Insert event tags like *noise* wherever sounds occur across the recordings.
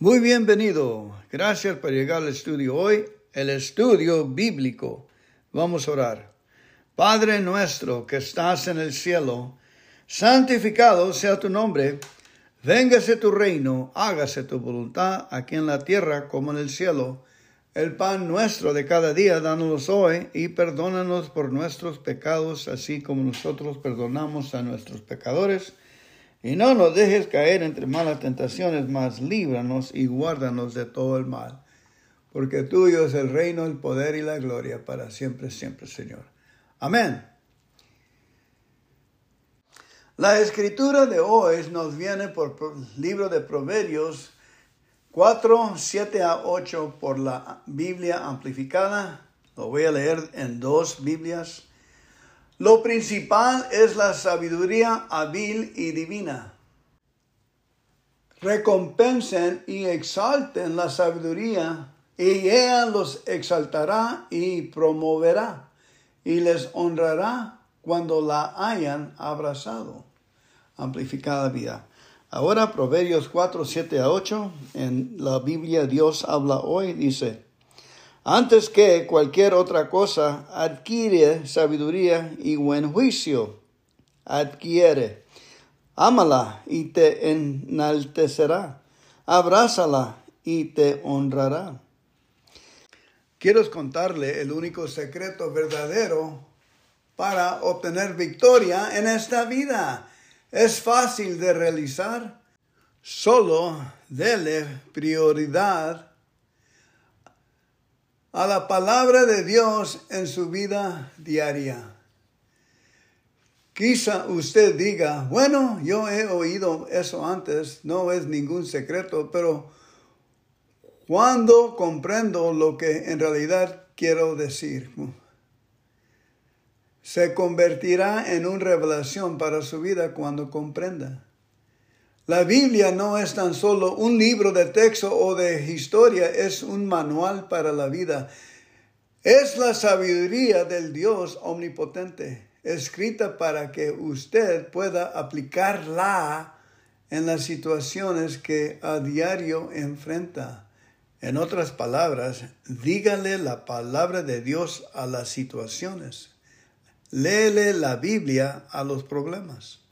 Muy bienvenido. Gracias por llegar al estudio hoy, el estudio bíblico. Vamos a orar. Padre nuestro que estás en el cielo, santificado sea tu nombre. Véngase tu reino, hágase tu voluntad aquí en la tierra como en el cielo. El pan nuestro de cada día, dános hoy y perdónanos por nuestros pecados, así como nosotros perdonamos a nuestros pecadores y no nos dejes caer entre malas tentaciones, mas líbranos y guárdanos de todo el mal. Porque tuyo es el reino, el poder y la gloria para siempre, siempre, Señor. Amén. La escritura de hoy nos viene por libro de Proverbios 4, 7 a 8 por la Biblia amplificada. Lo voy a leer en dos Biblias. Lo principal es la sabiduría hábil y divina. Recompensen y exalten la sabiduría, y ella los exaltará y promoverá, y les honrará cuando la hayan abrazado. Amplificada vida. Ahora Proverbios 4, 7 a 8, en la Biblia Dios habla hoy, dice, antes que cualquier otra cosa, adquiere sabiduría y buen juicio. Adquiere. Ámala y te enaltecerá. Abrázala y te honrará. Quiero contarle el único secreto verdadero para obtener victoria en esta vida. Es fácil de realizar. Solo dele prioridad a la palabra de Dios en su vida diaria. Quizá usted diga, bueno, yo he oído eso antes, no es ningún secreto, pero cuando comprendo lo que en realidad quiero decir, se convertirá en una revelación para su vida cuando comprenda. La Biblia no es tan solo un libro de texto o de historia, es un manual para la vida. Es la sabiduría del Dios omnipotente, escrita para que usted pueda aplicarla en las situaciones que a diario enfrenta. En otras palabras, dígale la palabra de Dios a las situaciones. Léele la Biblia a los problemas.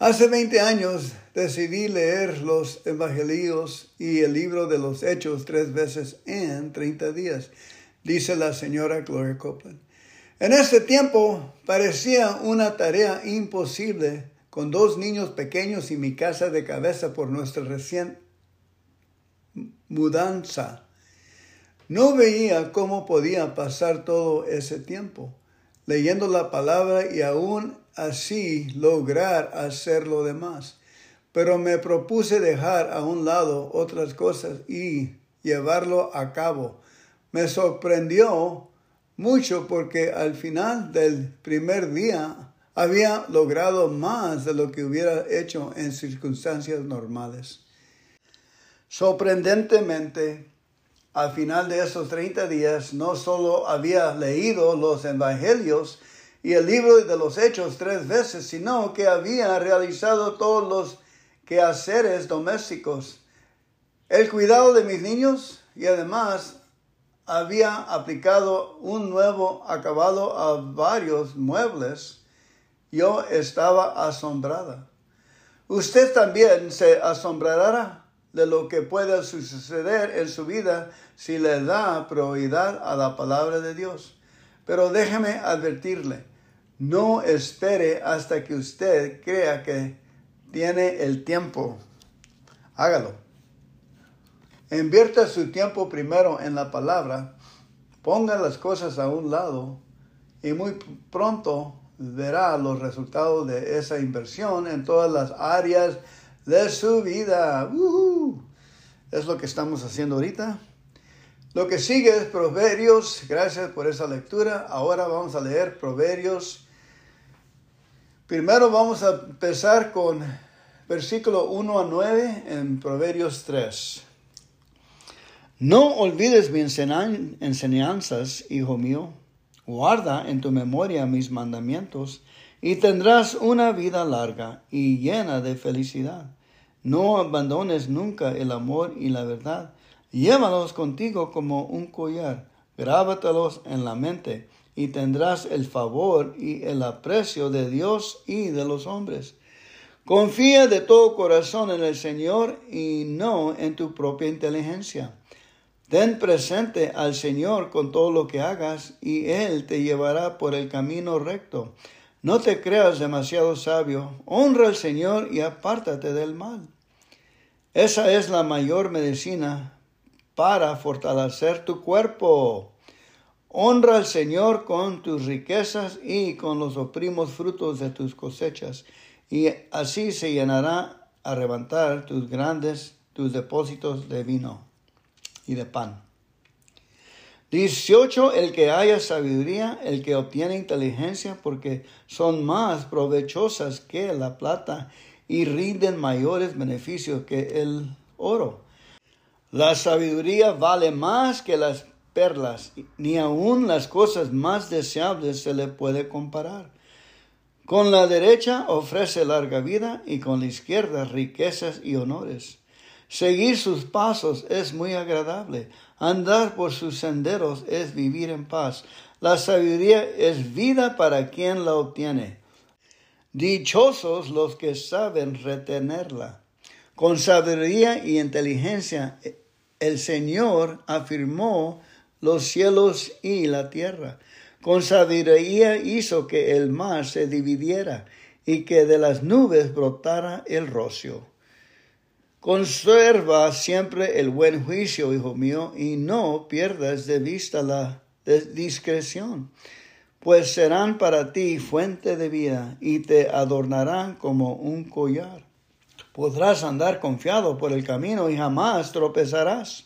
Hace 20 años decidí leer los Evangelios y el libro de los Hechos tres veces en 30 días, dice la señora Gloria Copeland. En ese tiempo parecía una tarea imposible con dos niños pequeños y mi casa de cabeza por nuestra recién mudanza. No veía cómo podía pasar todo ese tiempo leyendo la palabra y aún así lograr hacer lo demás. Pero me propuse dejar a un lado otras cosas y llevarlo a cabo. Me sorprendió mucho porque al final del primer día había logrado más de lo que hubiera hecho en circunstancias normales. Sorprendentemente, al final de esos 30 días, no solo había leído los evangelios, y el libro de los hechos tres veces, sino que había realizado todos los quehaceres domésticos, el cuidado de mis niños y además había aplicado un nuevo acabado a varios muebles. Yo estaba asombrada. Usted también se asombrará de lo que pueda suceder en su vida si le da prioridad a la palabra de Dios. Pero déjeme advertirle, no espere hasta que usted crea que tiene el tiempo. Hágalo. Invierta su tiempo primero en la palabra, ponga las cosas a un lado y muy pronto verá los resultados de esa inversión en todas las áreas de su vida. Es lo que estamos haciendo ahorita. Lo que sigue es Proverbios. Gracias por esa lectura. Ahora vamos a leer Proverbios Primero vamos a empezar con versículo 1 a 9 en Proverbios 3. No olvides mis enseñanzas, hijo mío. Guarda en tu memoria mis mandamientos y tendrás una vida larga y llena de felicidad. No abandones nunca el amor y la verdad. Llévalos contigo como un collar. Grábatelos en la mente y tendrás el favor y el aprecio de Dios y de los hombres. Confía de todo corazón en el Señor y no en tu propia inteligencia. Ten presente al Señor con todo lo que hagas y Él te llevará por el camino recto. No te creas demasiado sabio. Honra al Señor y apártate del mal. Esa es la mayor medicina para fortalecer tu cuerpo. Honra al Señor con tus riquezas y con los oprimos frutos de tus cosechas, y así se llenará a levantar tus grandes, tus depósitos de vino y de pan. 18. El que haya sabiduría, el que obtiene inteligencia, porque son más provechosas que la plata y rinden mayores beneficios que el oro. La sabiduría vale más que las perlas, ni aun las cosas más deseables se le puede comparar. Con la derecha ofrece larga vida y con la izquierda riquezas y honores. Seguir sus pasos es muy agradable. Andar por sus senderos es vivir en paz. La sabiduría es vida para quien la obtiene. Dichosos los que saben retenerla. Con sabiduría y inteligencia el Señor afirmó los cielos y la tierra. Con sabiduría hizo que el mar se dividiera y que de las nubes brotara el rocio. Conserva siempre el buen juicio, hijo mío, y no pierdas de vista la discreción, pues serán para ti fuente de vida y te adornarán como un collar. Podrás andar confiado por el camino y jamás tropezarás.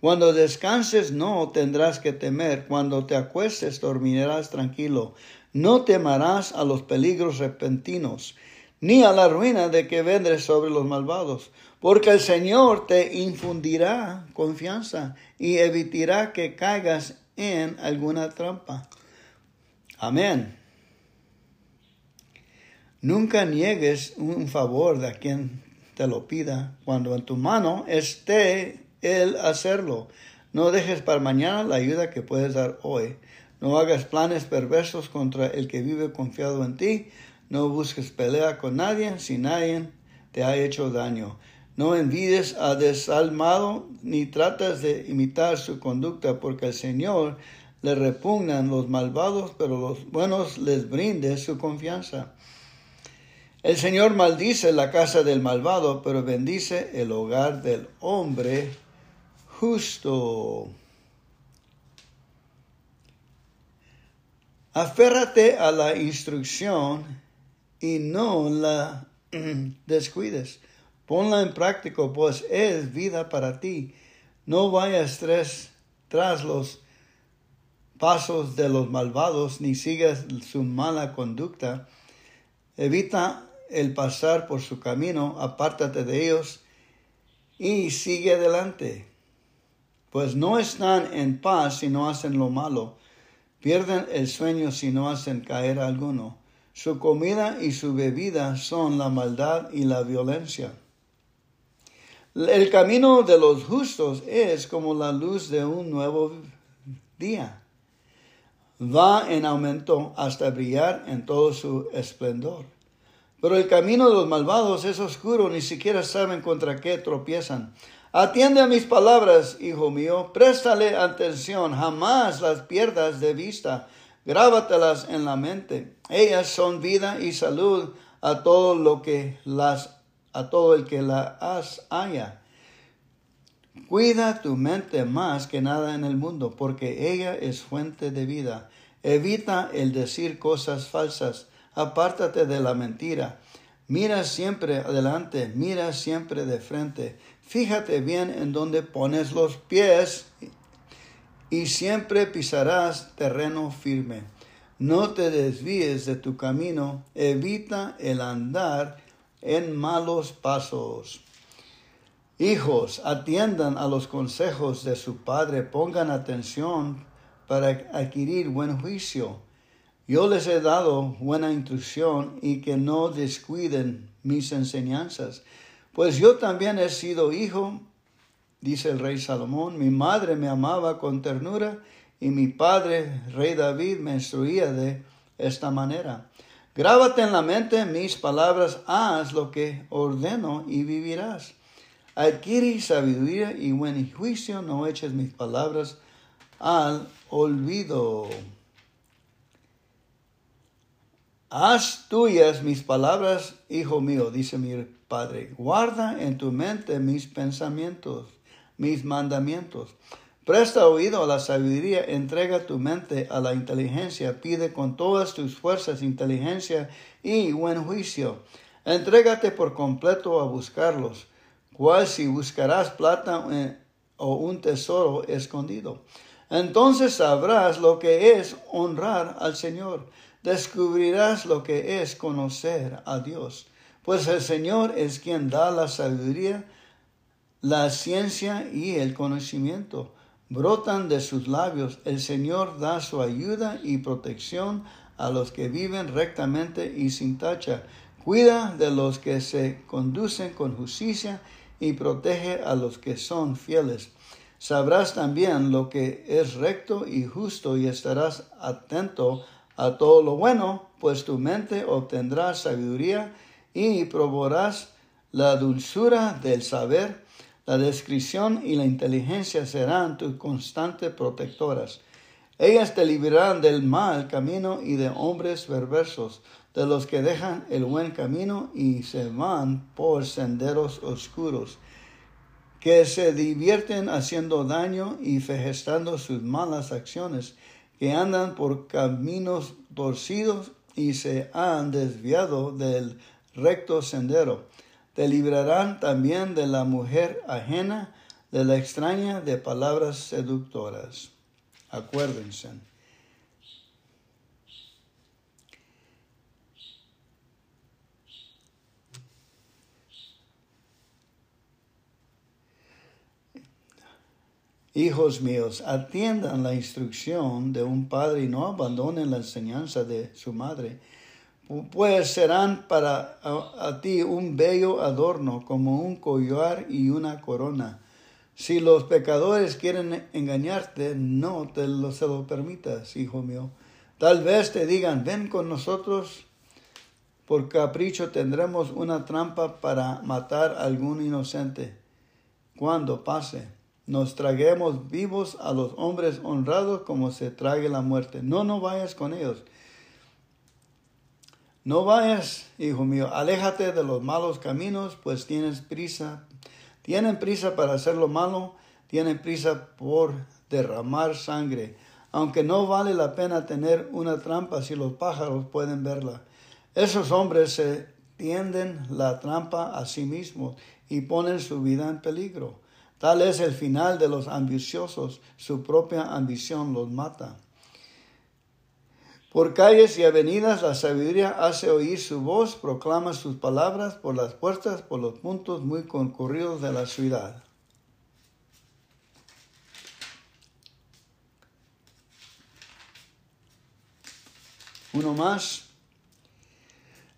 Cuando descanses no tendrás que temer, cuando te acuestes dormirás tranquilo, no temerás a los peligros repentinos, ni a la ruina de que vendré sobre los malvados, porque el Señor te infundirá confianza y evitará que caigas en alguna trampa. Amén. Nunca niegues un favor de quien te lo pida cuando en tu mano esté el hacerlo. No dejes para mañana la ayuda que puedes dar hoy. No hagas planes perversos contra el que vive confiado en ti. No busques pelea con nadie si nadie te ha hecho daño. No envides a desalmado ni tratas de imitar su conducta, porque al Señor le repugnan los malvados, pero los buenos les brinde su confianza. El Señor maldice la casa del malvado, pero bendice el hogar del hombre justo. Aférrate a la instrucción y no la *clears throat* descuides. Ponla en práctica, pues es vida para ti. No vayas tras los pasos de los malvados, ni sigas su mala conducta. Evita el pasar por su camino, apártate de ellos y sigue adelante pues no están en paz si no hacen lo malo, pierden el sueño si no hacen caer alguno. Su comida y su bebida son la maldad y la violencia. El camino de los justos es como la luz de un nuevo día. Va en aumento hasta brillar en todo su esplendor. Pero el camino de los malvados es oscuro, ni siquiera saben contra qué tropiezan. Atiende a mis palabras, hijo mío, préstale atención, jamás las pierdas de vista, grábatelas en la mente. Ellas son vida y salud a todo lo que las a todo el que las haya. Cuida tu mente más que nada en el mundo, porque ella es fuente de vida. Evita el decir cosas falsas. Apártate de la mentira. Mira siempre adelante, mira siempre de frente. Fíjate bien en dónde pones los pies y siempre pisarás terreno firme. No te desvíes de tu camino, evita el andar en malos pasos. Hijos, atiendan a los consejos de su padre, pongan atención para adquirir buen juicio. Yo les he dado buena instrucción y que no descuiden mis enseñanzas Pues yo también he sido hijo, dice el rey Salomón, mi madre me amaba con ternura y mi padre, rey David, me instruía de esta manera. Grábate en la mente mis palabras, haz lo que ordeno y vivirás. Adquirí sabiduría y buen juicio, no eches mis palabras al olvido. Haz tuyas mis palabras, hijo mío, dice mi Padre. Guarda en tu mente mis pensamientos, mis mandamientos. Presta oído a la sabiduría, entrega tu mente a la inteligencia, pide con todas tus fuerzas inteligencia y buen juicio. Entrégate por completo a buscarlos, cual si buscarás plata eh, o un tesoro escondido. Entonces sabrás lo que es honrar al Señor, descubrirás lo que es conocer a Dios, pues el Señor es quien da la sabiduría, la ciencia y el conocimiento brotan de sus labios. El Señor da su ayuda y protección a los que viven rectamente y sin tacha. Cuida de los que se conducen con justicia y protege a los que son fieles. Sabrás también lo que es recto y justo y estarás atento a todo lo bueno, pues tu mente obtendrá sabiduría y probarás la dulzura del saber la descripción y la inteligencia serán tus constantes protectoras. Ellas te librarán del mal camino y de hombres perversos, de los que dejan el buen camino y se van por senderos oscuros, que se divierten haciendo daño y festejando sus malas acciones, que andan por caminos torcidos y se han desviado del recto sendero te librarán también de la mujer ajena, de la extraña, de palabras seductoras. Acuérdense. Hijos míos, atiendan la instrucción de un padre y no abandonen la enseñanza de su madre pues serán para ti un bello adorno, como un collar y una corona. Si los pecadores quieren engañarte, no te lo, se lo permitas, hijo mío. Tal vez te digan, ven con nosotros, por capricho tendremos una trampa para matar a algún inocente. Cuando pase, nos traguemos vivos a los hombres honrados como se trague la muerte. No, no vayas con ellos no vayas, hijo mío, aléjate de los malos caminos, pues tienes prisa. Tienen prisa para hacer lo malo, tienen prisa por derramar sangre, aunque no vale la pena tener una trampa si los pájaros pueden verla. Esos hombres se tienden la trampa a sí mismos y ponen su vida en peligro. Tal es el final de los ambiciosos, su propia ambición los mata. Por calles y avenidas la sabiduría hace oír su voz, proclama sus palabras por las puertas, por los puntos muy concurridos de la ciudad. Uno más.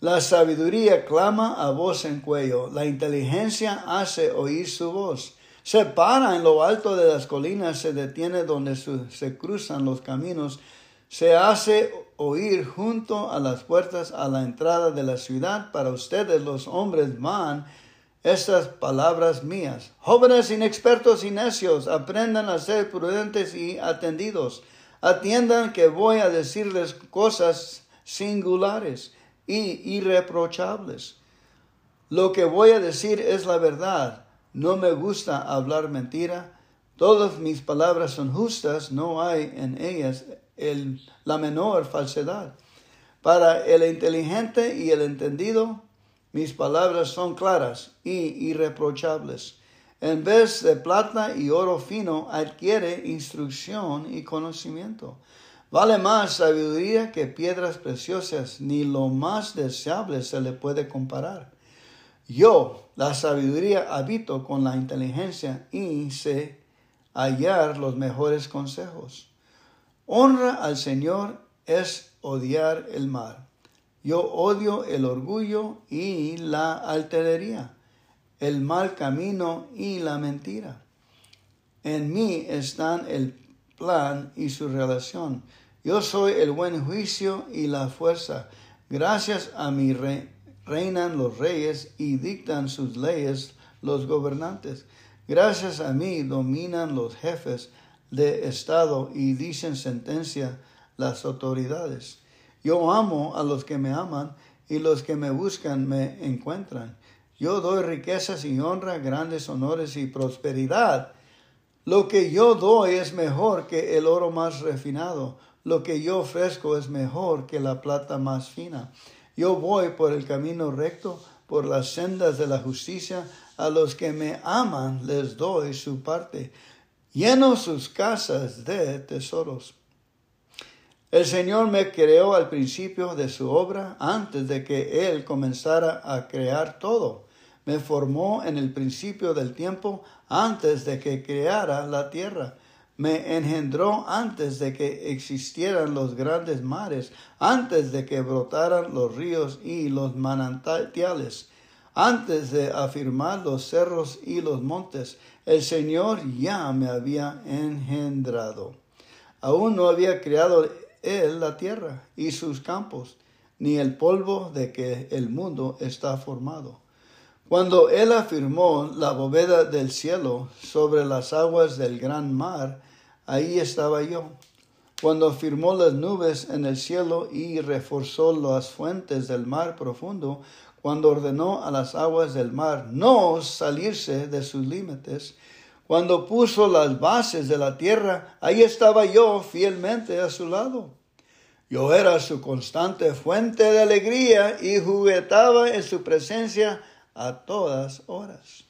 La sabiduría clama a voz en cuello, la inteligencia hace oír su voz. Se para en lo alto de las colinas, se detiene donde se cruzan los caminos, se hace oír junto a las puertas a la entrada de la ciudad. Para ustedes los hombres van estas palabras mías. Jóvenes inexpertos y necios, aprendan a ser prudentes y atendidos. Atiendan que voy a decirles cosas singulares y irreprochables. Lo que voy a decir es la verdad. No me gusta hablar mentira. Todas mis palabras son justas, no hay en ellas el, la menor falsedad. Para el inteligente y el entendido, mis palabras son claras y irreprochables. En vez de plata y oro fino, adquiere instrucción y conocimiento. Vale más sabiduría que piedras preciosas, ni lo más deseable se le puede comparar. Yo, la sabiduría, habito con la inteligencia y sé hallar los mejores consejos. Honra al Señor es odiar el mal. Yo odio el orgullo y la alterería. el mal camino y la mentira. En mí están el plan y su relación. Yo soy el buen juicio y la fuerza. Gracias a mí reinan los reyes y dictan sus leyes los gobernantes. Gracias a mí dominan los jefes de Estado y dicen sentencia las autoridades. Yo amo a los que me aman y los que me buscan me encuentran. Yo doy riquezas y honra, grandes honores y prosperidad. Lo que yo doy es mejor que el oro más refinado. Lo que yo ofrezco es mejor que la plata más fina. Yo voy por el camino recto, por las sendas de la justicia. A los que me aman les doy su parte. Lleno sus casas de tesoros. El Señor me creó al principio de su obra, antes de que Él comenzara a crear todo. Me formó en el principio del tiempo, antes de que creara la tierra. Me engendró antes de que existieran los grandes mares, antes de que brotaran los ríos y los manantiales, antes de afirmar los cerros y los montes. El Señor ya me había engendrado. Aún no había creado él la tierra y sus campos, ni el polvo de que el mundo está formado. Cuando él afirmó la bóveda del cielo sobre las aguas del gran mar, ahí estaba yo. Cuando firmó las nubes en el cielo y reforzó las fuentes del mar profundo, cuando ordenó a las aguas del mar no salirse de sus límites, cuando puso las bases de la tierra, ahí estaba yo fielmente a su lado. Yo era su constante fuente de alegría y juguetaba en su presencia a todas horas.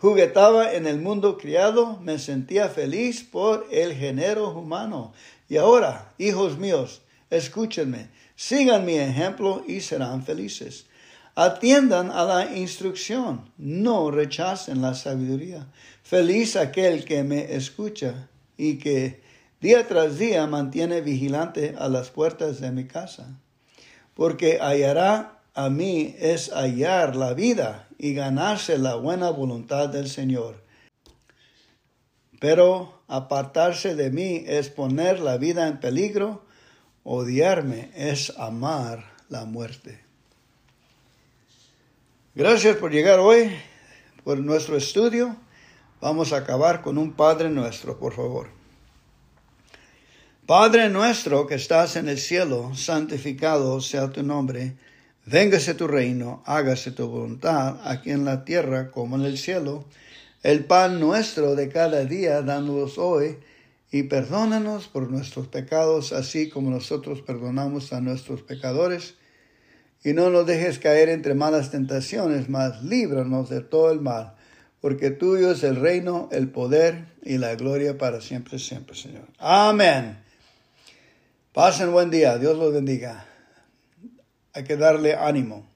Juguetaba en el mundo criado, me sentía feliz por el género humano. Y ahora, hijos míos, escúchenme, sigan mi ejemplo y serán felices. Atiendan a la instrucción, no rechacen la sabiduría. Feliz aquel que me escucha y que día tras día mantiene vigilante a las puertas de mi casa, porque hallará a mí es hallar la vida y ganarse la buena voluntad del Señor. Pero apartarse de mí es poner la vida en peligro, odiarme es amar la muerte. Gracias por llegar hoy, por nuestro estudio. Vamos a acabar con un Padre nuestro, por favor. Padre nuestro que estás en el cielo, santificado sea tu nombre. Véngase tu reino, hágase tu voluntad, aquí en la tierra como en el cielo. El pan nuestro de cada día, dándonos hoy, y perdónanos por nuestros pecados, así como nosotros perdonamos a nuestros pecadores y no nos dejes caer entre malas tentaciones, mas líbranos de todo el mal, porque tuyo es el reino, el poder y la gloria para siempre, siempre, Señor. Amén. Pasen buen día, Dios los bendiga. Hay que darle ánimo.